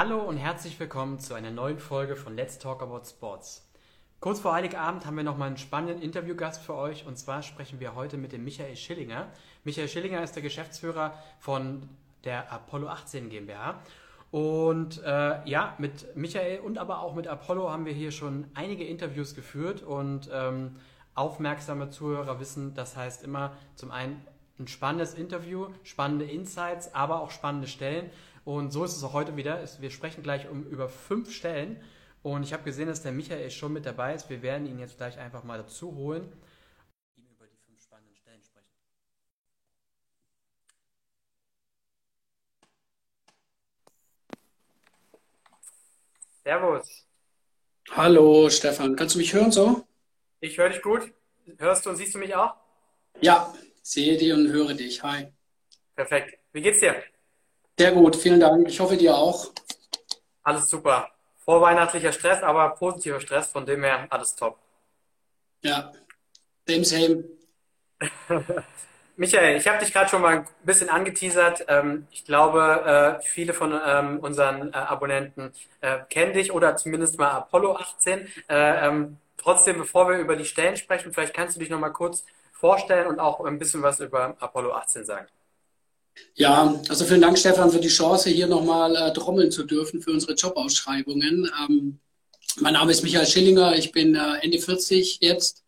Hallo und herzlich willkommen zu einer neuen Folge von Let's Talk About Sports. Kurz vor Heiligabend haben wir nochmal einen spannenden Interviewgast für euch und zwar sprechen wir heute mit dem Michael Schillinger. Michael Schillinger ist der Geschäftsführer von der Apollo 18 GmbH. Und äh, ja, mit Michael und aber auch mit Apollo haben wir hier schon einige Interviews geführt und ähm, aufmerksame Zuhörer wissen, das heißt immer zum einen ein spannendes Interview, spannende Insights, aber auch spannende Stellen. Und so ist es auch heute wieder. Wir sprechen gleich um über fünf Stellen. Und ich habe gesehen, dass der Michael schon mit dabei ist. Wir werden ihn jetzt gleich einfach mal dazu holen. Ihm über die fünf spannenden Stellen sprechen. Servus. Hallo Stefan, kannst du mich hören so? Ich höre dich gut. Hörst du und siehst du mich auch? Ja, sehe dich und höre dich. Hi. Perfekt. Wie geht's dir? Sehr gut, vielen Dank. Ich hoffe dir auch. Alles super. Vorweihnachtlicher Stress, aber positiver Stress, von dem her alles top. Ja, same, same. Michael, ich habe dich gerade schon mal ein bisschen angeteasert. Ähm, ich glaube, äh, viele von ähm, unseren äh, Abonnenten äh, kennen dich oder zumindest mal Apollo 18. Ähm, trotzdem, bevor wir über die Stellen sprechen, vielleicht kannst du dich noch mal kurz vorstellen und auch ein bisschen was über Apollo 18 sagen. Ja, also vielen Dank, Stefan, für die Chance, hier nochmal äh, trommeln zu dürfen für unsere Jobausschreibungen. Ähm, mein Name ist Michael Schillinger, ich bin äh, Ende 40 jetzt,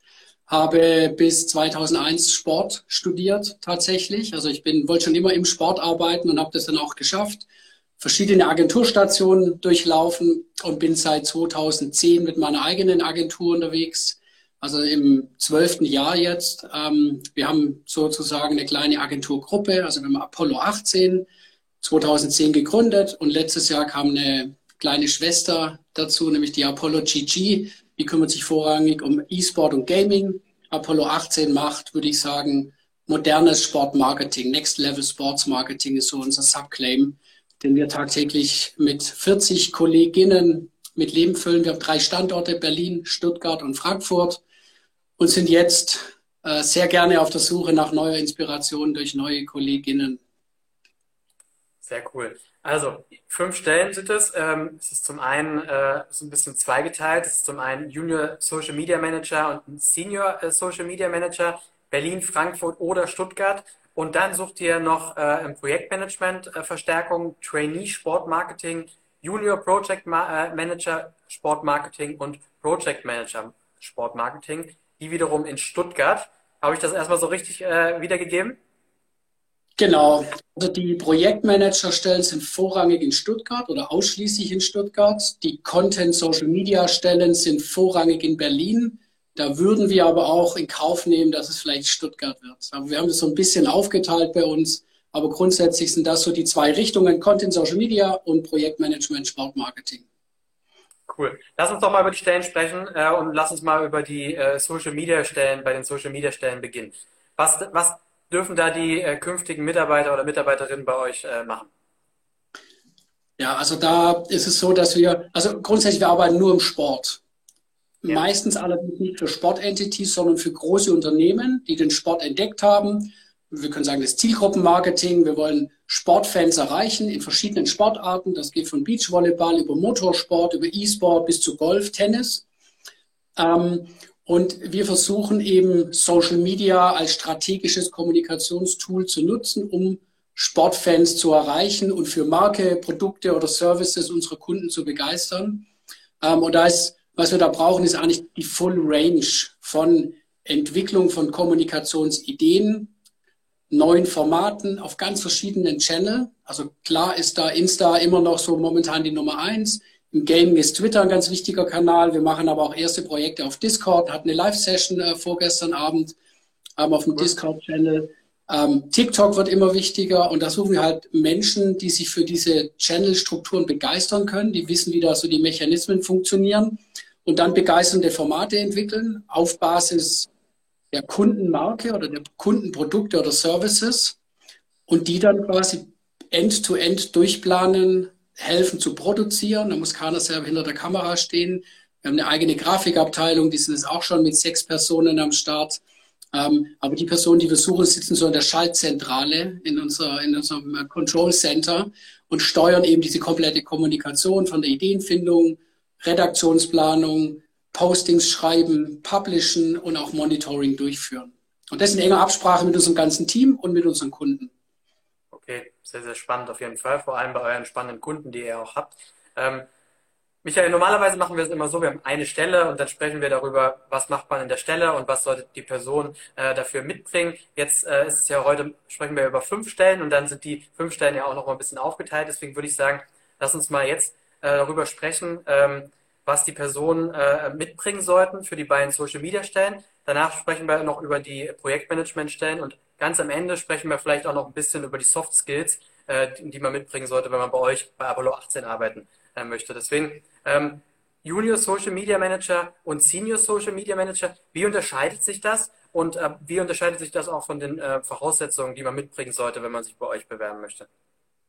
habe bis 2001 Sport studiert tatsächlich. Also ich bin wollte schon immer im Sport arbeiten und habe das dann auch geschafft. Verschiedene Agenturstationen durchlaufen und bin seit 2010 mit meiner eigenen Agentur unterwegs also im zwölften Jahr jetzt. Ähm, wir haben sozusagen eine kleine Agenturgruppe, also wir haben Apollo 18 2010 gegründet und letztes Jahr kam eine kleine Schwester dazu, nämlich die Apollo GG. Die kümmert sich vorrangig um E-Sport und Gaming. Apollo 18 macht, würde ich sagen, modernes Sportmarketing. Next Level Sports Marketing ist so unser Subclaim, den wir tagtäglich mit 40 Kolleginnen mit Leben füllen. Wir haben drei Standorte, Berlin, Stuttgart und Frankfurt und sind jetzt äh, sehr gerne auf der Suche nach neuer Inspiration durch neue Kolleginnen. Sehr cool. Also, fünf Stellen sind es. Ähm, es ist zum einen äh, so ein bisschen zweigeteilt. Es ist zum einen Junior Social Media Manager und Senior äh, Social Media Manager, Berlin, Frankfurt oder Stuttgart. Und dann sucht ihr noch äh, im Projektmanagement äh, Verstärkung, Trainee Sportmarketing, Junior Project Ma äh, Manager Sportmarketing und Project Manager Sportmarketing die wiederum in Stuttgart. Habe ich das erstmal so richtig äh, wiedergegeben? Genau. Also die Projektmanagerstellen sind vorrangig in Stuttgart oder ausschließlich in Stuttgart. Die Content Social Media Stellen sind vorrangig in Berlin. Da würden wir aber auch in Kauf nehmen, dass es vielleicht Stuttgart wird. Aber wir haben das so ein bisschen aufgeteilt bei uns. Aber grundsätzlich sind das so die zwei Richtungen, Content Social Media und Projektmanagement Sportmarketing. Cool. Lass uns doch mal über die Stellen sprechen äh, und lass uns mal über die äh, Social Media Stellen, bei den Social Media Stellen beginnen. Was, was dürfen da die äh, künftigen Mitarbeiter oder Mitarbeiterinnen bei euch äh, machen? Ja, also da ist es so, dass wir, also grundsätzlich wir arbeiten nur im Sport. Ja. Meistens allerdings nicht für Sportentities, sondern für große Unternehmen, die den Sport entdeckt haben wir können sagen, das Zielgruppenmarketing. Wir wollen Sportfans erreichen in verschiedenen Sportarten. Das geht von Beachvolleyball über Motorsport, über E-Sport bis zu Golf, Tennis. Ähm, und wir versuchen eben Social Media als strategisches Kommunikationstool zu nutzen, um Sportfans zu erreichen und für Marke, Produkte oder Services unserer Kunden zu begeistern. Ähm, und da ist, was wir da brauchen, ist eigentlich die Full Range von Entwicklung von Kommunikationsideen, neuen Formaten auf ganz verschiedenen Channel. Also klar ist da Insta immer noch so momentan die Nummer eins. Im Gaming ist Twitter ein ganz wichtiger Kanal. Wir machen aber auch erste Projekte auf Discord, hatten eine Live-Session äh, vorgestern Abend ähm, auf dem Discord-Channel. Ähm, TikTok wird immer wichtiger und da suchen wir halt Menschen, die sich für diese Channel-Strukturen begeistern können, die wissen, wie da so die Mechanismen funktionieren und dann begeisternde Formate entwickeln auf Basis der Kundenmarke oder der Kundenprodukte oder Services und die dann quasi end-to-end -end durchplanen, helfen zu produzieren. Da muss keiner selber hinter der Kamera stehen. Wir haben eine eigene Grafikabteilung, die sind jetzt auch schon mit sechs Personen am Start. Ähm, aber die Personen, die wir suchen, sitzen so in der Schaltzentrale in, unserer, in unserem Control Center und steuern eben diese komplette Kommunikation von der Ideenfindung, Redaktionsplanung, Postings schreiben, publishen und auch Monitoring durchführen. Und das in enger Absprache mit unserem ganzen Team und mit unseren Kunden. Okay, sehr, sehr spannend auf jeden Fall, vor allem bei euren spannenden Kunden, die ihr auch habt. Ähm, Michael, normalerweise machen wir es immer so, wir haben eine Stelle und dann sprechen wir darüber, was macht man in der Stelle und was sollte die Person äh, dafür mitbringen. Jetzt äh, ist es ja heute, sprechen wir über fünf Stellen und dann sind die fünf Stellen ja auch noch mal ein bisschen aufgeteilt. Deswegen würde ich sagen, lass uns mal jetzt äh, darüber sprechen, ähm, was die Personen äh, mitbringen sollten für die beiden Social Media Stellen. Danach sprechen wir noch über die Projektmanagement Stellen und ganz am Ende sprechen wir vielleicht auch noch ein bisschen über die Soft Skills, äh, die, die man mitbringen sollte, wenn man bei euch bei Apollo 18 arbeiten äh, möchte. Deswegen ähm, Junior Social Media Manager und Senior Social Media Manager, wie unterscheidet sich das und äh, wie unterscheidet sich das auch von den äh, Voraussetzungen, die man mitbringen sollte, wenn man sich bei euch bewerben möchte?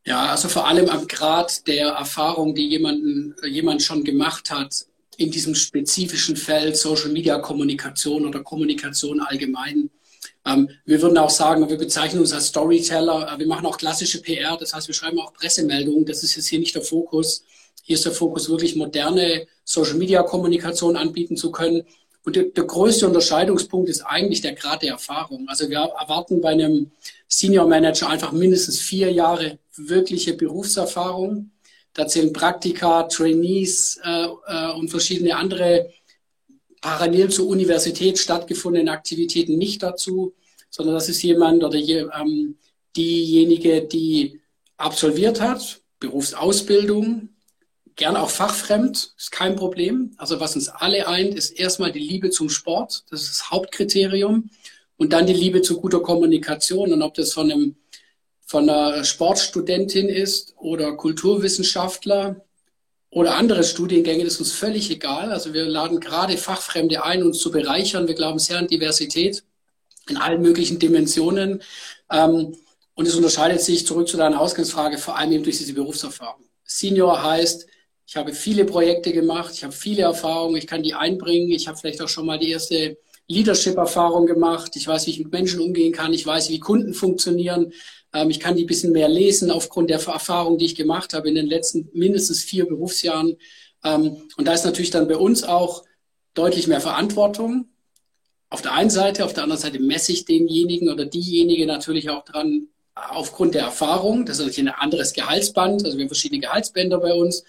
Ja, also vor allem am Grad der Erfahrung, die jemanden, jemand schon gemacht hat in diesem spezifischen Feld Social Media Kommunikation oder Kommunikation allgemein. Ähm, wir würden auch sagen, wir bezeichnen uns als Storyteller. Äh, wir machen auch klassische PR, das heißt, wir schreiben auch Pressemeldungen. Das ist jetzt hier nicht der Fokus. Hier ist der Fokus wirklich moderne Social-Media-Kommunikation anbieten zu können. Und der, der, größte Unterscheidungspunkt ist eigentlich der Grad der Erfahrung. Also wir erwarten bei einem Senior Manager einfach mindestens vier Jahre wirkliche Berufserfahrung. Da zählen Praktika, Trainees äh, äh, und verschiedene andere parallel zur Universität stattgefundene Aktivitäten nicht dazu, sondern das ist jemand oder je, ähm, diejenige, die absolviert hat, Berufsausbildung, gern auch fachfremd, ist kein Problem. Also was uns alle eint, ist erstmal die Liebe zum Sport, das ist das Hauptkriterium. Und dann die Liebe zu guter Kommunikation. Und ob das von, einem, von einer Sportstudentin ist oder Kulturwissenschaftler oder andere Studiengänge, das ist uns völlig egal. Also wir laden gerade Fachfremde ein, uns zu bereichern. Wir glauben sehr an Diversität in allen möglichen Dimensionen. Ähm, und es unterscheidet sich, zurück zu deiner Ausgangsfrage, vor allem eben durch diese Berufserfahrung. Senior heißt, ich habe viele Projekte gemacht, ich habe viele Erfahrungen, ich kann die einbringen, ich habe vielleicht auch schon mal die erste Leadership-Erfahrung gemacht, ich weiß, wie ich mit Menschen umgehen kann, ich weiß, wie Kunden funktionieren, ähm, ich kann die ein bisschen mehr lesen aufgrund der Erfahrung, die ich gemacht habe in den letzten mindestens vier Berufsjahren. Ähm, und da ist natürlich dann bei uns auch deutlich mehr Verantwortung. Auf der einen Seite, auf der anderen Seite messe ich denjenigen oder diejenige natürlich auch dran, aufgrund der Erfahrung. Das ist natürlich ein anderes Gehaltsband. Also wir haben verschiedene Gehaltsbänder bei uns.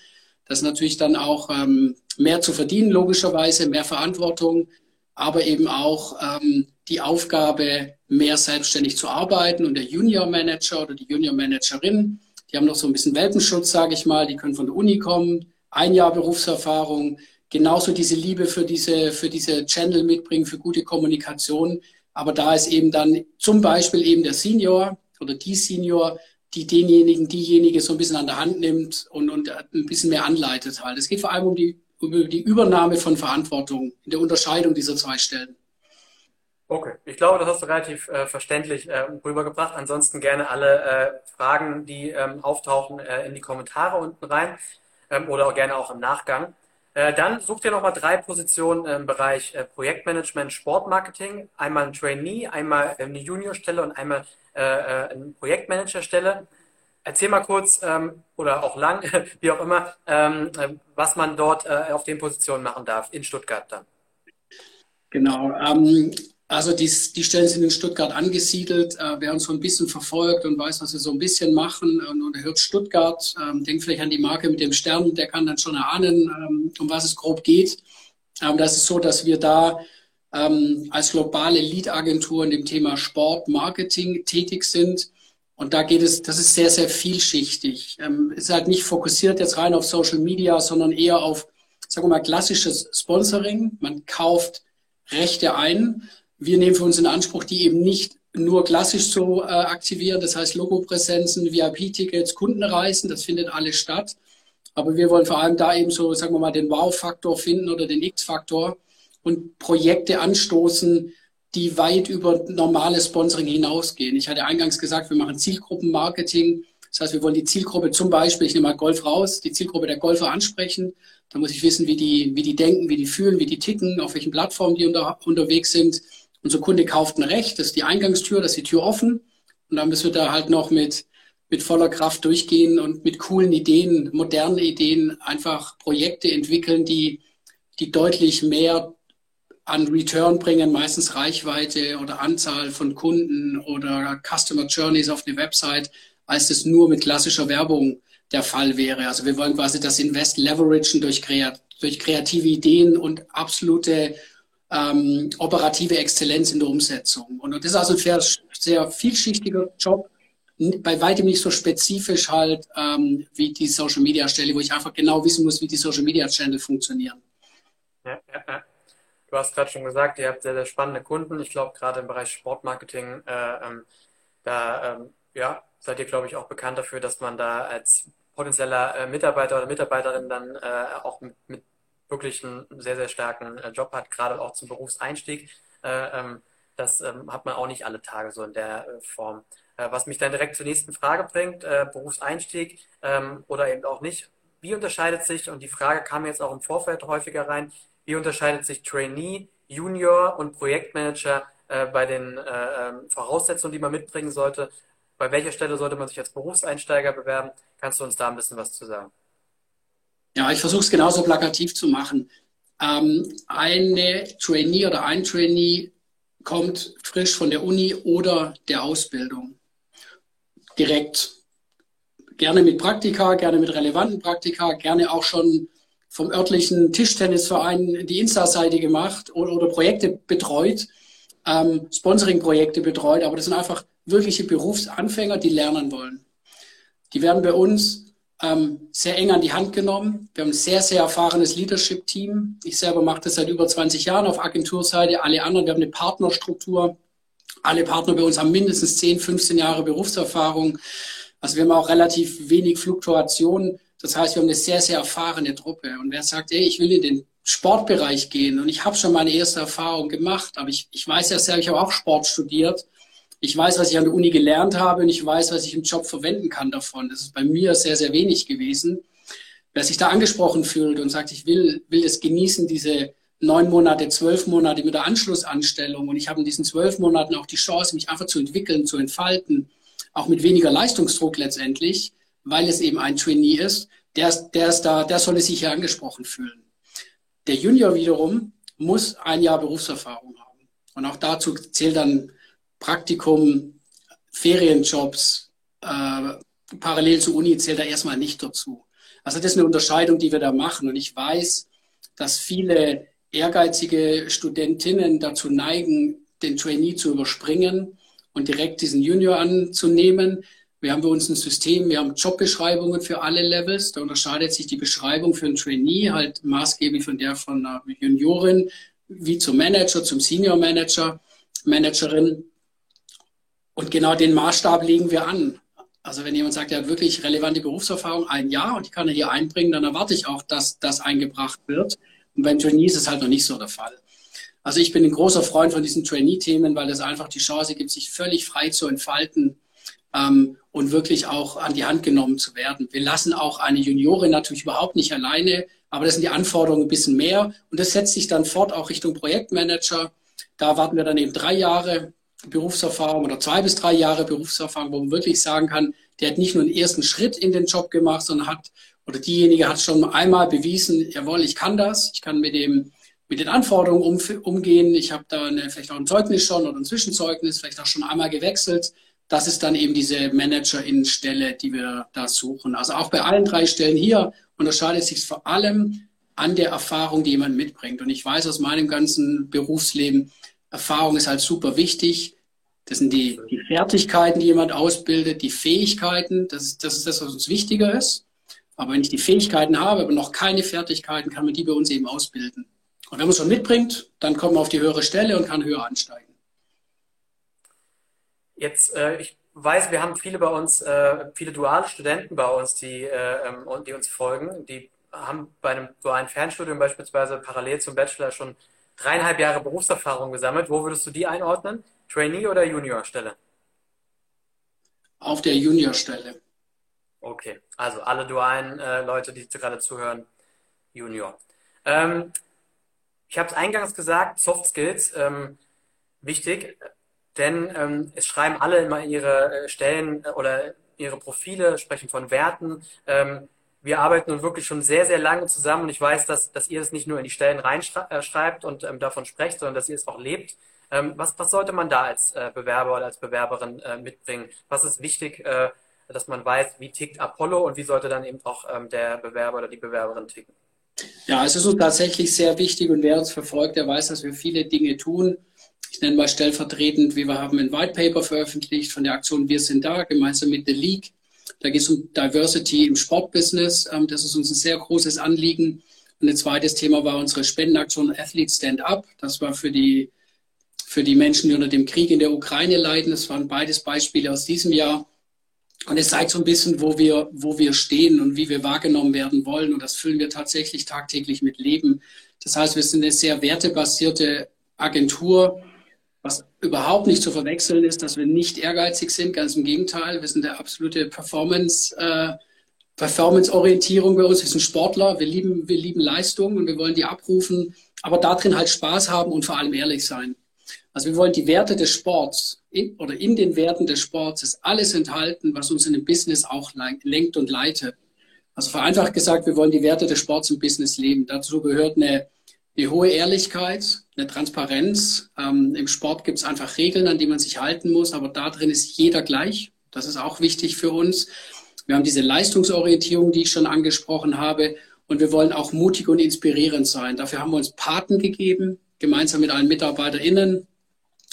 Das ist natürlich dann auch ähm, mehr zu verdienen, logischerweise, mehr Verantwortung, aber eben auch ähm, die Aufgabe, mehr selbstständig zu arbeiten. Und der Junior Manager oder die Junior Managerin, die haben noch so ein bisschen Welpenschutz, sage ich mal, die können von der Uni kommen, ein Jahr Berufserfahrung, genauso diese Liebe für diese, für diese Channel mitbringen, für gute Kommunikation. Aber da ist eben dann zum Beispiel eben der Senior oder die Senior, die denjenigen, diejenige so ein bisschen an der Hand nimmt und, und ein bisschen mehr anleitet halt. Es geht vor allem um die, um die Übernahme von Verantwortung in der Unterscheidung dieser zwei Stellen. Okay, ich glaube, das hast du relativ äh, verständlich äh, rübergebracht. Ansonsten gerne alle äh, Fragen, die ähm, auftauchen, äh, in die Kommentare unten rein ähm, oder auch gerne auch im Nachgang. Äh, dann sucht ihr nochmal drei Positionen im Bereich äh, Projektmanagement, Sportmarketing. Einmal ein Trainee, einmal eine Juniorstelle und einmal äh, eine Projektmanagerstelle. Erzähl mal kurz ähm, oder auch lang, wie auch immer, ähm, was man dort auf den Positionen machen darf in Stuttgart dann. Genau. Ähm, also die, die Stellen sind in Stuttgart angesiedelt. Äh, wer uns so ein bisschen verfolgt und weiß, was wir so ein bisschen machen und, und hört Stuttgart, ähm, denkt vielleicht an die Marke mit dem Stern, der kann dann schon erahnen, ähm, um was es grob geht. Ähm, das ist so, dass wir da ähm, als globale Lead-Agentur in dem Thema Sport, Marketing tätig sind. Und da geht es, das ist sehr, sehr vielschichtig. Ähm, ist halt nicht fokussiert jetzt rein auf Social Media, sondern eher auf, sagen wir mal, klassisches Sponsoring. Man kauft Rechte ein wir nehmen für uns in Anspruch, die eben nicht nur klassisch zu äh, aktivieren, das heißt Logopräsenzen, VIP-Tickets, Kundenreisen, das findet alles statt. Aber wir wollen vor allem da eben so, sagen wir mal, den Wow-Faktor finden oder den X-Faktor und Projekte anstoßen, die weit über normales Sponsoring hinausgehen. Ich hatte eingangs gesagt, wir machen Zielgruppenmarketing. Das heißt, wir wollen die Zielgruppe zum Beispiel, ich nehme mal Golf raus, die Zielgruppe der Golfer ansprechen. Da muss ich wissen, wie die, wie die denken, wie die fühlen, wie die ticken, auf welchen Plattformen die unter, unterwegs sind unser Kunde kauft ein Recht, das ist die Eingangstür, das ist die Tür offen. Und dann müssen wir da halt noch mit, mit voller Kraft durchgehen und mit coolen Ideen, modernen Ideen einfach Projekte entwickeln, die, die deutlich mehr an Return bringen, meistens Reichweite oder Anzahl von Kunden oder Customer Journeys auf eine Website, als das nur mit klassischer Werbung der Fall wäre. Also wir wollen quasi das Invest leveragen durch, kreat durch kreative Ideen und absolute ähm, operative Exzellenz in der Umsetzung. Und das ist also ein sehr, sehr vielschichtiger Job, bei weitem nicht so spezifisch halt ähm, wie die Social Media Stelle, wo ich einfach genau wissen muss, wie die Social Media Channel funktionieren. Ja, ja, ja. Du hast gerade schon gesagt, ihr habt sehr, sehr spannende Kunden. Ich glaube, gerade im Bereich Sportmarketing, äh, ähm, da ähm, ja, seid ihr, glaube ich, auch bekannt dafür, dass man da als potenzieller äh, Mitarbeiter oder Mitarbeiterin dann äh, auch mit, mit, wirklich einen sehr, sehr starken äh, Job hat, gerade auch zum Berufseinstieg. Äh, ähm, das ähm, hat man auch nicht alle Tage so in der äh, Form. was mich dann direkt zur nächsten Frage bringt, Berufseinstieg ähm, oder eben auch nicht. Wie unterscheidet sich, und die Frage kam jetzt auch im Vorfeld häufiger rein, wie unterscheidet sich Trainee, Junior und Projektmanager bei den Voraussetzungen, die man mitbringen sollte? Bei welcher Stelle sollte man sich als Berufseinsteiger bewerben? Kannst du uns da ein bisschen was zu sagen? Ja, ich versuche es genauso plakativ zu machen. Ähm, eine Trainee oder ein Trainee kommt frisch von der Uni oder der Ausbildung. Direkt. Gerne mit Praktika, gerne mit relevanten Praktika, gerne auch schon vom örtlichen Tischtennisverein die Insta-Seite gemacht oder, oder, Projekte betreut, ähm, Sponsoring-Projekte betreut, aber das sind einfach wirkliche Berufsanfänger, die lernen wollen. Die werden bei uns ähm, sehr eng an die Hand genommen. Wir haben ein sehr, sehr erfahrenes Leadership-Team. Ich selber mache das seit über 20 Jahren auf Agenturseite. Alle anderen, wir haben eine Partnerstruktur. Alle Partner bei uns haben mindestens 10, 15 Jahre Berufserfahrung. Also wir haben auch relativ wenig Fluktuation. Das heißt, wir haben eine sehr, sehr erfahrene Truppe. Und wer sagt, ey, ich will in den Sportbereich gehen und ich habe schon meine erste Erfahrung gemacht, aber ich, ich weiß ja selber, ich habe auch Sport studiert ich weiß, was ich an der Uni gelernt habe und ich weiß, was ich im Job verwenden kann davon. Das ist bei mir sehr, sehr wenig gewesen. Wer sich da angesprochen fühlt und sagt, ich will, will es genießen, diese neun Monate, zwölf Monate mit der Anschlussanstellung und ich habe in diesen zwölf Monaten auch die Chance, mich einfach zu entwickeln, zu entfalten, auch mit weniger Leistungsdruck letztendlich, weil es eben ein Trainee ist, der, der ist da, der soll es sich hier angesprochen fühlen. Der Junior wiederum muss ein Jahr Berufserfahrung haben. Und auch dazu zählt dann Praktikum, Ferienjobs, äh, parallel zur Uni zählt da erstmal nicht dazu. Also das ist eine Unterscheidung, die wir da machen. Und ich weiß, dass viele ehrgeizige Studentinnen dazu neigen, den Trainee zu überspringen und direkt diesen Junior anzunehmen. Wir haben bei uns ein System, wir haben Jobbeschreibungen für alle Levels. Da unterscheidet sich die Beschreibung für einen Trainee halt maßgeblich von der von einer Juniorin, wie zum Manager, zum Senior Manager, Managerin. Und genau den Maßstab legen wir an. Also wenn jemand sagt, er hat wirklich relevante Berufserfahrung, ein Jahr und die kann er hier einbringen, dann erwarte ich auch, dass das eingebracht wird. Und beim Trainee ist es halt noch nicht so der Fall. Also ich bin ein großer Freund von diesen Trainee-Themen, weil es einfach die Chance gibt, sich völlig frei zu entfalten ähm, und wirklich auch an die Hand genommen zu werden. Wir lassen auch eine Juniorin natürlich überhaupt nicht alleine, aber das sind die Anforderungen ein bisschen mehr und das setzt sich dann fort auch Richtung Projektmanager. Da warten wir dann eben drei Jahre Berufserfahrung oder zwei bis drei Jahre Berufserfahrung, wo man wirklich sagen kann, der hat nicht nur einen ersten Schritt in den Job gemacht, sondern hat, oder diejenige hat schon einmal bewiesen, jawohl, ich kann das, ich kann mit dem, mit den Anforderungen um, umgehen, ich habe da eine, vielleicht auch ein Zeugnis schon oder ein Zwischenzeugnis, vielleicht auch schon einmal gewechselt. Das ist dann eben diese Managerin-Stelle, die wir da suchen. Also auch bei allen drei Stellen hier unterscheidet sich vor allem an der Erfahrung, die jemand mitbringt. Und ich weiß aus meinem ganzen Berufsleben, Erfahrung ist halt super wichtig. Das sind die, die Fertigkeiten, die jemand ausbildet, die Fähigkeiten. Das, das ist das, was uns wichtiger ist. Aber wenn ich die Fähigkeiten habe, aber noch keine Fertigkeiten, kann man die bei uns eben ausbilden. Und wenn man es schon mitbringt, dann kommt man auf die höhere Stelle und kann höher ansteigen. Jetzt, äh, ich weiß, wir haben viele bei uns, äh, viele duale Studenten bei uns, die, äh, ähm, die uns folgen. Die haben bei einem dualen Fernstudium beispielsweise parallel zum Bachelor schon dreieinhalb Jahre Berufserfahrung gesammelt. Wo würdest du die einordnen? Trainee oder Juniorstelle? Auf der Juniorstelle. Okay, also alle dualen äh, Leute, die gerade zuhören, Junior. Ähm, ich habe es eingangs gesagt, Soft Skills, ähm, wichtig, denn ähm, es schreiben alle immer ihre äh, Stellen äh, oder Ihre Profile, sprechen von Werten. Wir arbeiten nun wirklich schon sehr, sehr lange zusammen und ich weiß, dass, dass ihr es nicht nur in die Stellen reinschreibt und ähm, davon sprecht, sondern dass ihr es auch lebt. Ähm, was, was sollte man da als äh, Bewerber oder als Bewerberin äh, mitbringen? Was ist wichtig, äh, dass man weiß, wie tickt Apollo und wie sollte dann eben auch ähm, der Bewerber oder die Bewerberin ticken? Ja, es ist uns tatsächlich sehr wichtig und wer uns verfolgt, der weiß, dass wir viele Dinge tun. Ich nenne mal stellvertretend, wie wir haben ein White Paper veröffentlicht von der Aktion Wir sind da, gemeinsam mit The League. Da geht es um Diversity im Sportbusiness. Ähm, das ist uns ein sehr großes Anliegen. Und ein zweites Thema war unsere Spendenaktion Athlete Stand Up. Das war für die, für die Menschen, die unter dem Krieg in der Ukraine leiden. Das waren beides Beispiele aus diesem Jahr. Und es zeigt so ein bisschen, wo wir, wo wir stehen und wie wir wahrgenommen werden wollen. Und das füllen wir tatsächlich tagtäglich mit Leben. Das heißt, wir sind eine sehr wertebasierte Agentur, was überhaupt nicht zu verwechseln ist, dass wir nicht ehrgeizig sind, ganz im Gegenteil. Wir sind der absolute Performance, äh, Performance-Orientierung bei uns. Wir sind Sportler, wir lieben, wir lieben Leistung und wir wollen die abrufen, aber darin halt Spaß haben und vor allem ehrlich sein. Also wir wollen die Werte des Sports in, oder in den Werten des Sports ist alles enthalten, was uns in dem Business auch lenkt und leitet. Also vereinfacht gesagt, wir wollen die Werte des Sports im Business leben. Dazu gehört eine, eine hohe Ehrlichkeit, eine Transparenz. Ähm, Im Sport gibt es einfach Regeln, an die man sich halten muss, aber da drin ist jeder gleich. Das ist auch wichtig für uns. Wir haben diese Leistungsorientierung, die ich schon angesprochen habe. Und wir wollen auch mutig und inspirierend sein. Dafür haben wir uns Paten gegeben, gemeinsam mit allen MitarbeiterInnen,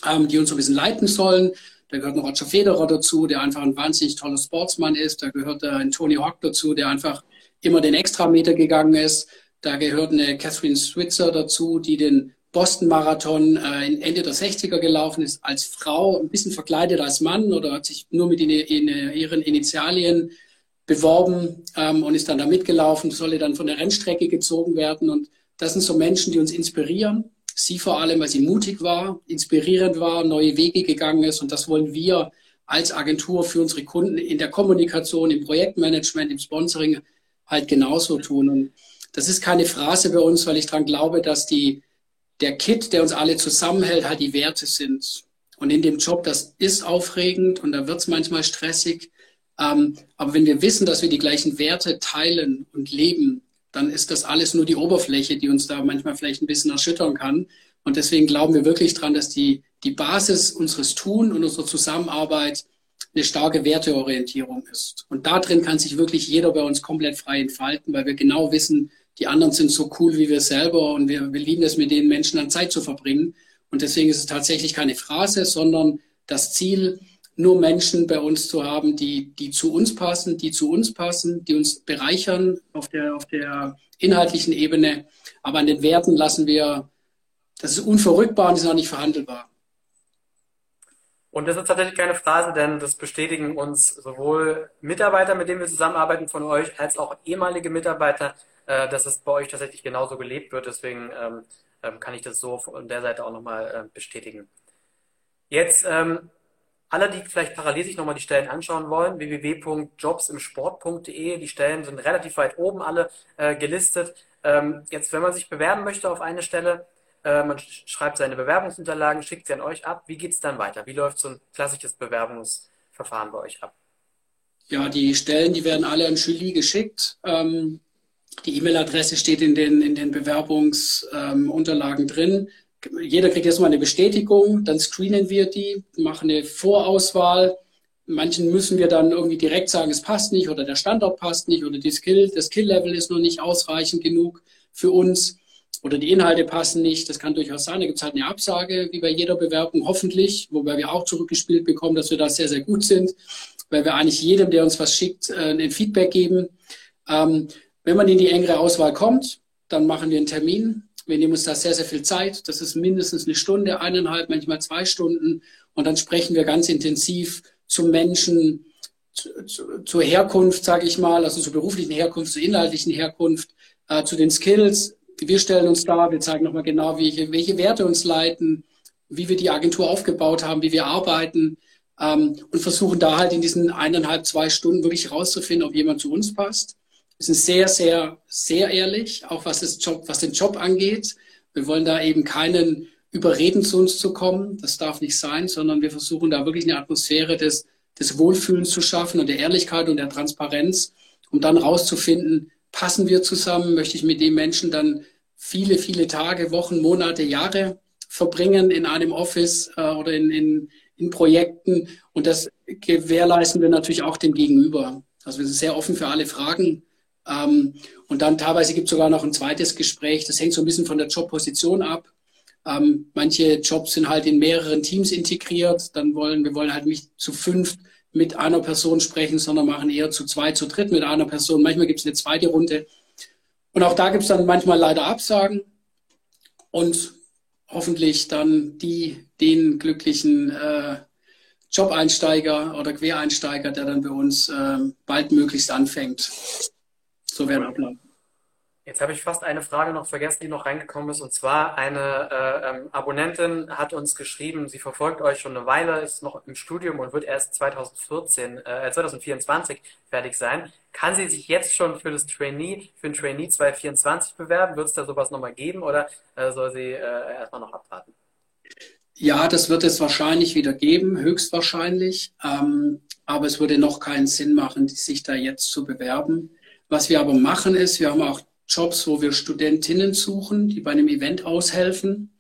ähm, die uns so ein bisschen leiten sollen. Da gehört noch Roger Federer dazu, der einfach ein wahnsinnig toller Sportsmann ist. Da gehört äh, ein Tony Hawk dazu, der einfach immer den Extrameter gegangen ist. Da gehört eine Catherine Switzer dazu, die den Boston-Marathon äh, Ende der 60er gelaufen ist, als Frau, ein bisschen verkleidet als Mann oder hat sich nur mit in, in, in ihren Initialien beworben ähm, und ist dann da mitgelaufen, solle dann von der Rennstrecke gezogen werden. Und das sind so Menschen, die uns inspirieren, Sie vor allem, weil sie mutig war, inspirierend war, neue Wege gegangen ist. Und das wollen wir als Agentur für unsere Kunden in der Kommunikation, im Projektmanagement, im Sponsoring halt genauso tun. Und das ist keine Phrase bei uns, weil ich daran glaube, dass die, der Kit, der uns alle zusammenhält, halt die Werte sind. Und in dem Job, das ist aufregend und da wird es manchmal stressig. Ähm, aber wenn wir wissen, dass wir die gleichen Werte teilen und leben, dann ist das alles nur die Oberfläche, die uns da manchmal vielleicht ein bisschen erschüttern kann. Und deswegen glauben wir wirklich dran, dass die, die Basis unseres Tun und unserer Zusammenarbeit eine starke Werteorientierung ist. Und da drin kann sich wirklich jeder bei uns komplett frei entfalten, weil wir genau wissen, die anderen sind so cool wie wir selber und wir, wir lieben es, mit den Menschen dann Zeit zu verbringen. Und deswegen ist es tatsächlich keine Phrase, sondern das Ziel, nur Menschen bei uns zu haben, die, die zu uns passen, die zu uns passen, die uns bereichern auf der, auf der inhaltlichen Ebene. Aber an den Werten lassen wir, das ist unverrückbar und ist auch nicht verhandelbar. Und das ist tatsächlich keine Phrase, denn das bestätigen uns sowohl Mitarbeiter, mit denen wir zusammenarbeiten von euch, als auch ehemalige Mitarbeiter, dass es bei euch tatsächlich genauso gelebt wird. Deswegen ähm, ähm kann ich das so von der Seite auch nochmal äh, bestätigen. Jetzt ähm, alle, die vielleicht parallel sich nochmal die Stellen anschauen wollen, www.jobsimsport.de. Die Stellen sind relativ weit oben alle äh, gelistet. Ähm, jetzt, wenn man sich bewerben möchte auf eine Stelle, äh, man schreibt seine Bewerbungsunterlagen, schickt sie an euch ab. Wie geht es dann weiter? Wie läuft so ein klassisches Bewerbungsverfahren bei euch ab? Ja, die Stellen, die werden alle an Julie geschickt. Ähm, die E-Mail-Adresse steht in den, in den Bewerbungsunterlagen ähm, drin jeder kriegt erstmal eine Bestätigung, dann screenen wir die, machen eine Vorauswahl. Manchen müssen wir dann irgendwie direkt sagen, es passt nicht oder der Standort passt nicht oder die Skill, das Skill-Level ist noch nicht ausreichend genug für uns oder die Inhalte passen nicht. Das kann durchaus sein. Da gibt es halt eine Absage, wie bei jeder Bewerbung, hoffentlich, wobei wir auch zurückgespielt bekommen, dass wir da sehr, sehr gut sind, weil wir eigentlich jedem, der uns was schickt, äh, ein Feedback geben. Wenn man in die engere Auswahl kommt, dann machen wir einen Termin, wir nehmen uns da sehr, sehr viel Zeit. Das ist mindestens eine Stunde, eineinhalb, manchmal zwei Stunden. Und dann sprechen wir ganz intensiv zum Menschen, zu, zu, zur Herkunft, sage ich mal, also zur beruflichen Herkunft, zur inhaltlichen Herkunft, äh, zu den Skills. Wir stellen uns da, wir zeigen nochmal genau, welche, welche Werte uns leiten, wie wir die Agentur aufgebaut haben, wie wir arbeiten ähm, und versuchen da halt in diesen eineinhalb, zwei Stunden wirklich rauszufinden, ob jemand zu uns passt. Wir sind sehr, sehr, sehr ehrlich, auch was, das Job, was den Job angeht. Wir wollen da eben keinen überreden, zu uns zu kommen. Das darf nicht sein, sondern wir versuchen da wirklich eine Atmosphäre des, des Wohlfühlens zu schaffen und der Ehrlichkeit und der Transparenz, um dann rauszufinden, passen wir zusammen, möchte ich mit dem Menschen dann viele, viele Tage, Wochen, Monate, Jahre verbringen in einem Office äh, oder in, in, in Projekten. Und das gewährleisten wir natürlich auch dem Gegenüber. Also wir sind sehr offen für alle Fragen. Ähm, und dann teilweise gibt es sogar noch ein zweites Gespräch. Das hängt so ein bisschen von der Jobposition ab. Ähm, manche Jobs sind halt in mehreren Teams integriert. Dann wollen wir wollen halt nicht zu fünf mit einer Person sprechen, sondern machen eher zu zwei, zu dritt mit einer Person. Manchmal gibt es eine zweite Runde. Und auch da gibt es dann manchmal leider Absagen und hoffentlich dann die, den glücklichen äh, Job-Einsteiger oder Quereinsteiger, der dann bei uns äh, baldmöglichst anfängt. So wäre der Plan. Jetzt habe ich fast eine Frage noch vergessen, die noch reingekommen ist. Und zwar eine äh, ähm, Abonnentin hat uns geschrieben, sie verfolgt euch schon eine Weile, ist noch im Studium und wird erst 2014, äh, 2024 fertig sein. Kann sie sich jetzt schon für das Trainee, für ein Trainee 2024 bewerben? Wird es da sowas nochmal geben oder äh, soll sie äh, erstmal noch abwarten? Ja, das wird es wahrscheinlich wieder geben, höchstwahrscheinlich. Ähm, aber es würde noch keinen Sinn machen, sich da jetzt zu bewerben. Was wir aber machen ist, wir haben auch Jobs, wo wir Studentinnen suchen, die bei einem Event aushelfen.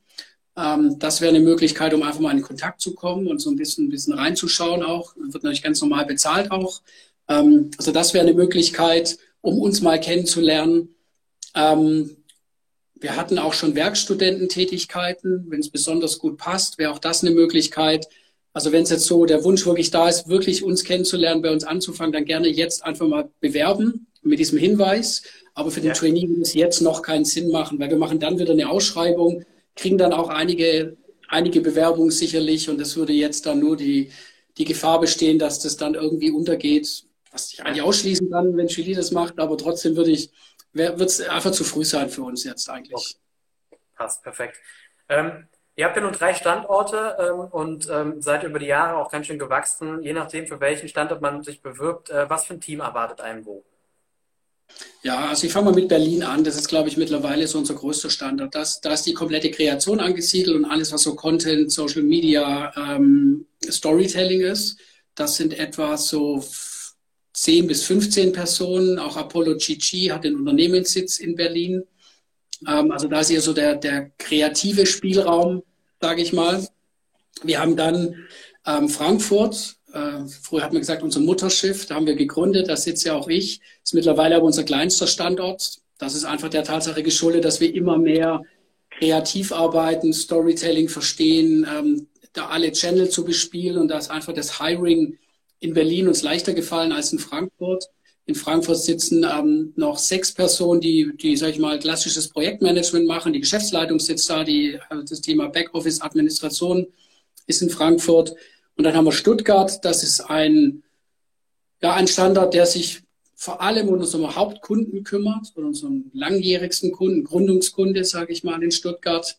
Ähm, das wäre eine Möglichkeit, um einfach mal in Kontakt zu kommen und so ein bisschen, ein bisschen reinzuschauen auch. Wird natürlich ganz normal bezahlt auch. Ähm, also das wäre eine Möglichkeit, um uns mal kennenzulernen. Ähm, wir hatten auch schon Werkstudententätigkeiten. Wenn es besonders gut passt, wäre auch das eine Möglichkeit. Also wenn es jetzt so der Wunsch wirklich da ist, wirklich uns kennenzulernen, bei uns anzufangen, dann gerne jetzt einfach mal bewerben mit diesem Hinweis. Aber für den ja. Trainee würde es jetzt noch keinen Sinn machen, weil wir machen dann wieder eine Ausschreibung, kriegen dann auch einige, einige Bewerbungen sicherlich und es würde jetzt dann nur die, die Gefahr bestehen, dass das dann irgendwie untergeht, was ich eigentlich ausschließen kann, wenn Chili das macht, aber trotzdem würde ich, wird es einfach zu früh sein für uns jetzt eigentlich. Okay. Passt, perfekt. Ähm, ihr habt ja nun drei Standorte ähm, und ähm, seid über die Jahre auch ganz schön gewachsen, je nachdem, für welchen Standort man sich bewirbt. Äh, was für ein Team erwartet einen wo? Ja, also ich fange mal mit Berlin an. Das ist, glaube ich, mittlerweile so unser größter Standard. Das, da ist die komplette Kreation angesiedelt und alles, was so Content, Social Media, ähm, Storytelling ist. Das sind etwa so 10 bis 15 Personen. Auch Apollo Chichi hat den Unternehmenssitz in Berlin. Ähm, also da ist eher so der, der kreative Spielraum, sage ich mal. Wir haben dann ähm, Frankfurt, äh, früher hat man gesagt, unser Mutterschiff, da haben wir gegründet, da sitze ja auch ich. Ist mittlerweile aber unser kleinster Standort. Das ist einfach der Tatsache geschuldet, dass wir immer mehr kreativ arbeiten, Storytelling verstehen, ähm, da alle Channel zu bespielen und da ist einfach das Hiring in Berlin uns leichter gefallen als in Frankfurt. In Frankfurt sitzen ähm, noch sechs Personen, die, die, sag ich mal, klassisches Projektmanagement machen. Die Geschäftsleitung sitzt da, die, äh, das Thema Backoffice, Administration ist in Frankfurt. Und dann haben wir Stuttgart, das ist ein, ja, ein Standard, der sich vor allem um unsere Hauptkunden kümmert, um unseren langjährigsten Kunden, Gründungskunde, sage ich mal, in Stuttgart,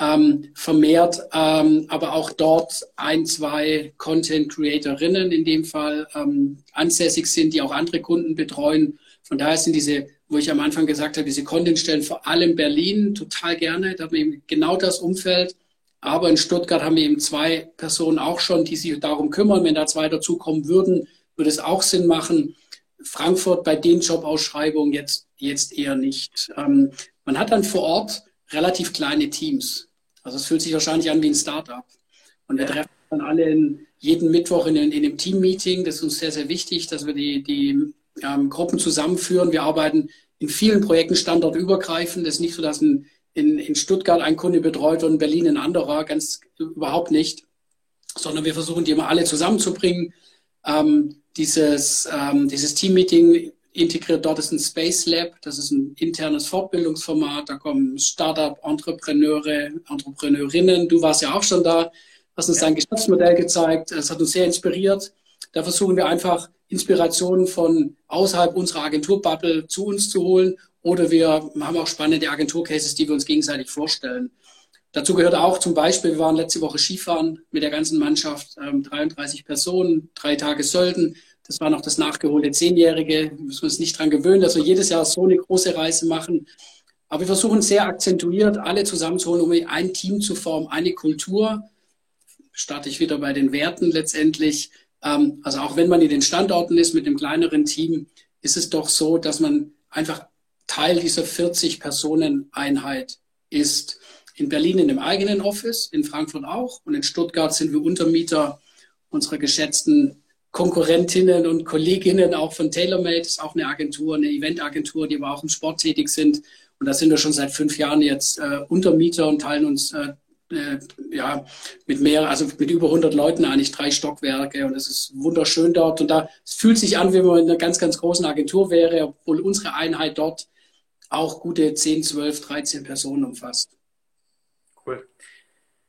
ähm, vermehrt, ähm, aber auch dort ein, zwei Content-Creatorinnen in dem Fall ähm, ansässig sind, die auch andere Kunden betreuen. Von daher sind diese, wo ich am Anfang gesagt habe, diese Content-Stellen vor allem Berlin total gerne, da haben wir eben genau das Umfeld. Aber in Stuttgart haben wir eben zwei Personen auch schon, die sich darum kümmern. Wenn da zwei dazukommen würden, würde es auch Sinn machen. Frankfurt bei den Jobausschreibungen jetzt, jetzt eher nicht. Ähm, man hat dann vor Ort relativ kleine Teams. Also es fühlt sich wahrscheinlich an wie ein Startup. Und wir treffen dann alle in, jeden Mittwoch in, in einem Team-Meeting. Das ist uns sehr, sehr wichtig, dass wir die, die ähm, Gruppen zusammenführen. Wir arbeiten in vielen Projekten standortübergreifend. Es ist nicht so, dass ein in, in Stuttgart ein Kunde betreut und in Berlin ein anderer, ganz überhaupt nicht, sondern wir versuchen die immer alle zusammenzubringen. Ähm, dieses, ähm, dieses Team-Meeting integriert dort ist ein Space Lab, das ist ein internes Fortbildungsformat, da kommen Startup-Entrepreneure, Entrepreneurinnen, du warst ja auch schon da, hast uns ja. dein Geschäftsmodell gezeigt, es hat uns sehr inspiriert. Da versuchen wir einfach Inspirationen von außerhalb unserer Agenturbubble zu uns zu holen oder wir haben auch spannende Agenturcases, die wir uns gegenseitig vorstellen. Dazu gehört auch zum Beispiel, wir waren letzte Woche Skifahren mit der ganzen Mannschaft, ähm, 33 Personen, drei Tage Sölden. Das war noch das nachgeholte Zehnjährige. Wir müssen uns nicht dran gewöhnen, dass wir jedes Jahr so eine große Reise machen. Aber wir versuchen sehr akzentuiert, alle zusammenzuholen, um ein Team zu formen, eine Kultur. Starte ich wieder bei den Werten letztendlich, Ähm, also auch wenn man in den Standorten ist mit dem kleineren Team, ist es doch so, dass man einfach Teil dieser 40-Personen-Einheit ist. In Berlin in dem eigenen Office, in Frankfurt auch und in Stuttgart sind wir Untermieter unserer geschätzten Konkurrentinnen und Kolleginnen auch von TaylorMade, ist auch eine Agentur, eine Eventagentur, die aber auch im Sport tätig sind. Und da sind wir schon seit fünf Jahren jetzt äh, Untermieter und teilen uns äh, äh, ja, mit mehr, also mit über 100 Leuten eigentlich drei Stockwerke und es ist wunderschön dort und da es fühlt sich an, wie man in einer ganz, ganz großen Agentur wäre, obwohl unsere Einheit dort auch gute 10, 12, 13 Personen umfasst. Cool.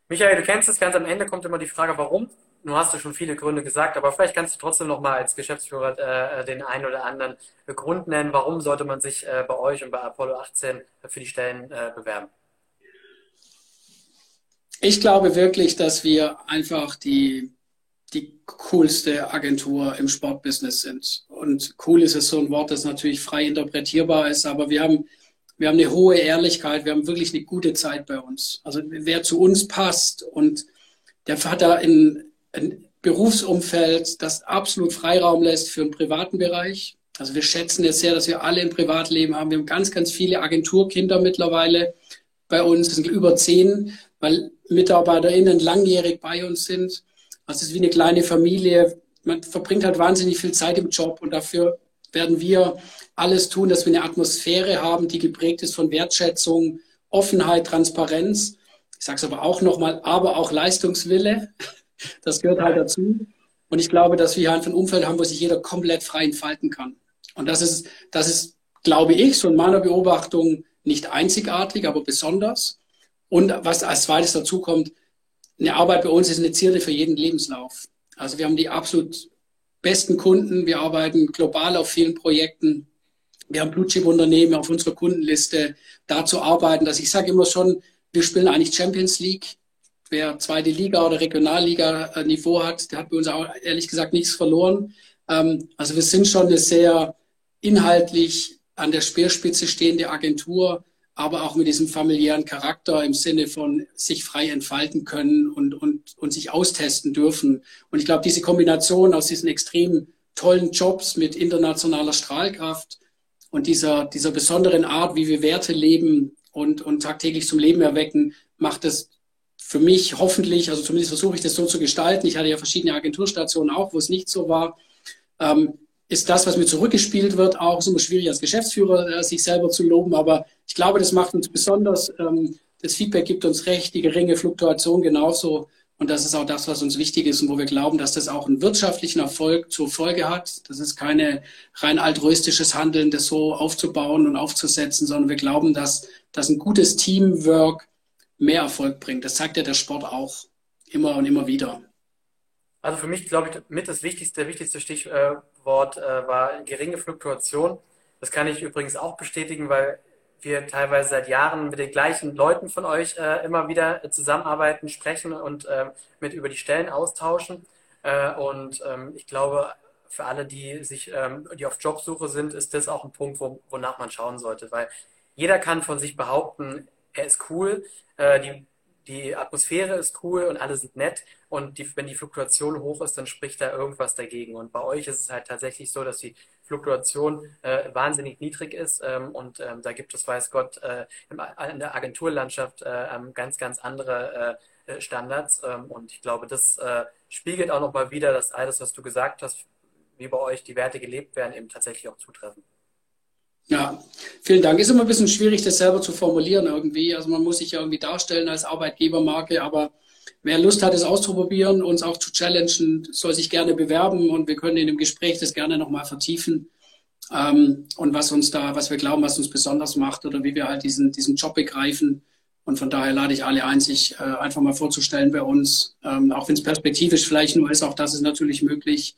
Michael, du kennst es, ganz am Ende kommt immer die Frage, warum? Nun hast du schon viele Gründe gesagt, aber vielleicht kannst du trotzdem noch mal als Geschäftsführer äh, den einen oder anderen Grund nennen, warum sollte man sich äh, bei euch und bei Apollo 18 für die Stellen äh, bewerben? Ich glaube wirklich, dass wir einfach die, die coolste Agentur im Sportbusiness sind. Und cool ist es so ein Wort, das natürlich frei interpretierbar ist, aber wir haben, wir haben eine hohe Ehrlichkeit, wir haben wirklich eine gute Zeit bei uns. Also wer zu uns passt und der hat da ein, ein Berufsumfeld, das absolut Freiraum lässt für einen privaten Bereich. Also wir schätzen es sehr, dass wir alle ein Privatleben haben. Wir haben ganz, ganz viele Agenturkinder mittlerweile bei uns. Es sind über zehn, weil MitarbeiterInnen langjährig bei uns sind. Also es ist wie eine kleine Familie. Man verbringt halt wahnsinnig viel Zeit im Job und dafür werden wir alles tun, dass wir eine Atmosphäre haben, die geprägt ist von Wertschätzung, Offenheit, Transparenz. Ich sage es aber auch nochmal, aber auch Leistungswille. Das gehört halt dazu. Und ich glaube, dass wir hier einfach ein Umfeld haben, wo sich jeder komplett frei entfalten kann. Und das ist, das ist, glaube ich, so in meiner Beobachtung nicht einzigartig, aber besonders. Und was als zweites dazu kommt, eine Arbeit bei uns ist eine Zierde für jeden Lebenslauf. Also wir haben die absolut besten Kunden. Wir arbeiten global auf vielen Projekten. Wir haben Blutchip-Unternehmen auf unserer Kundenliste. Da zu arbeiten, dass ich sage immer schon, wir spielen eigentlich Champions League. Wer zweite Liga oder Regionalliga-Niveau hat, der hat bei uns auch ehrlich gesagt nichts verloren. Ähm, also wir sind schon eine sehr inhaltlich an der Speerspitze stehende Agentur aber auch mit diesem familiären Charakter im Sinne von sich frei entfalten können und, und, und sich austesten dürfen. Und ich glaube, diese Kombination aus diesen extrem tollen Jobs mit internationaler Strahlkraft und dieser, dieser besonderen Art, wie wir Werte leben und, und tagtäglich zum Leben erwecken, macht es für mich hoffentlich, also zumindest versuche ich das so zu gestalten. Ich hatte ja verschiedene Agenturstationen auch, wo es nicht so war. Ähm, ist das, was mir zurückgespielt wird, auch ist immer schwierig als Geschäftsführer, äh, sich selber zu loben. Aber ich glaube, das macht uns besonders. Ähm, das Feedback gibt uns recht, die geringe Fluktuation genauso. Und das ist auch das, was uns wichtig ist und wo wir glauben, dass das auch einen wirtschaftlichen Erfolg zur Folge hat. Das ist keine rein altruistisches Handeln, das so aufzubauen und aufzusetzen, sondern wir glauben, dass, dass ein gutes Teamwork mehr Erfolg bringt. Das zeigt ja der Sport auch immer und immer wieder. Also für mich, glaube ich, mit das wichtigste, wichtigste Stichwort äh, war geringe Fluktuation. Das kann ich übrigens auch bestätigen, weil wir teilweise seit Jahren mit den gleichen Leuten von euch äh, immer wieder zusammenarbeiten, sprechen und äh, mit über die Stellen austauschen. Äh, und ähm, ich glaube, für alle, die sich, ähm, die auf Jobsuche sind, ist das auch ein Punkt, wo, wonach man schauen sollte, weil jeder kann von sich behaupten, er ist cool. Äh, die die Atmosphäre ist cool und alle sind nett und die, wenn die Fluktuation hoch ist, dann spricht da irgendwas dagegen. Und bei euch ist es halt tatsächlich so, dass die Fluktuation äh, wahnsinnig niedrig ist ähm, und ähm, da gibt es, weiß Gott, äh, in der Agenturlandschaft äh, ähm, ganz, ganz andere äh, Standards ähm, und ich glaube, das äh, spiegelt auch nochmal wieder, dass alles, was du gesagt hast, wie bei euch die Werte gelebt werden, eben tatsächlich auch zutreffen. Ja, vielen Dank. Ist immer ein bisschen schwierig, das selber zu formulieren irgendwie. Also man muss sich ja irgendwie darstellen als Arbeitgebermarke, aber wer Lust hat, es auszuprobieren, uns auch zu challengen, soll sich gerne bewerben und wir können in dem Gespräch das gerne nochmal vertiefen. Ähm, und was uns da, was wir glauben, was uns besonders macht oder wie wir halt diesen, diesen Job begreifen. Und von daher lade ich alle ein, sich äh, einfach mal vorzustellen bei uns. Ähm, auch wenn es perspektivisch vielleicht nur ist, auch das ist natürlich möglich.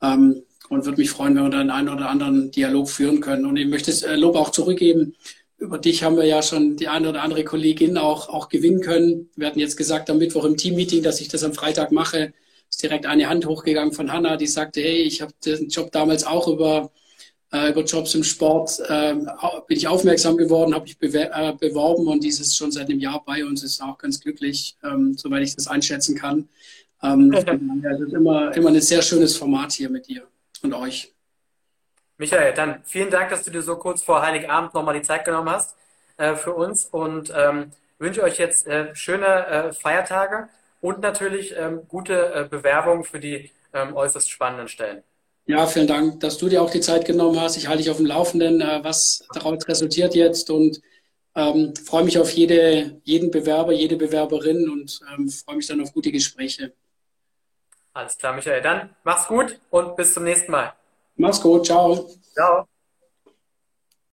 Ähm, und würde mich freuen, wenn wir dann einen oder anderen Dialog führen können. Und ich möchte das äh, Lob auch zurückgeben. Über dich haben wir ja schon die eine oder andere Kollegin auch, auch gewinnen können. Wir hatten jetzt gesagt am Mittwoch im Teammeeting, dass ich das am Freitag mache. Ist direkt eine Hand hochgegangen von Hanna, die sagte, hey, ich habe den Job damals auch über, äh, über Jobs im Sport, äh, bin ich aufmerksam geworden, habe ich bewer äh, beworben und dieses schon seit einem Jahr bei uns, ist auch ganz glücklich, ähm, soweit ich das einschätzen kann. Ähm, es ist immer, immer ein sehr schönes Format hier mit dir und euch. Michael, dann vielen Dank, dass du dir so kurz vor Heiligabend nochmal die Zeit genommen hast äh, für uns und ähm, wünsche euch jetzt äh, schöne äh, Feiertage und natürlich ähm, gute äh, Bewerbung für die ähm, äußerst spannenden Stellen. Ja, vielen Dank, dass du dir auch die Zeit genommen hast. Ich halte dich auf dem Laufenden, äh, was daraus resultiert jetzt und ähm, freue mich auf jede, jeden Bewerber, jede Bewerberin und ähm, freue mich dann auf gute Gespräche. Alles klar, Michael. Dann mach's gut und bis zum nächsten Mal. Mach's gut. Ciao. Ciao.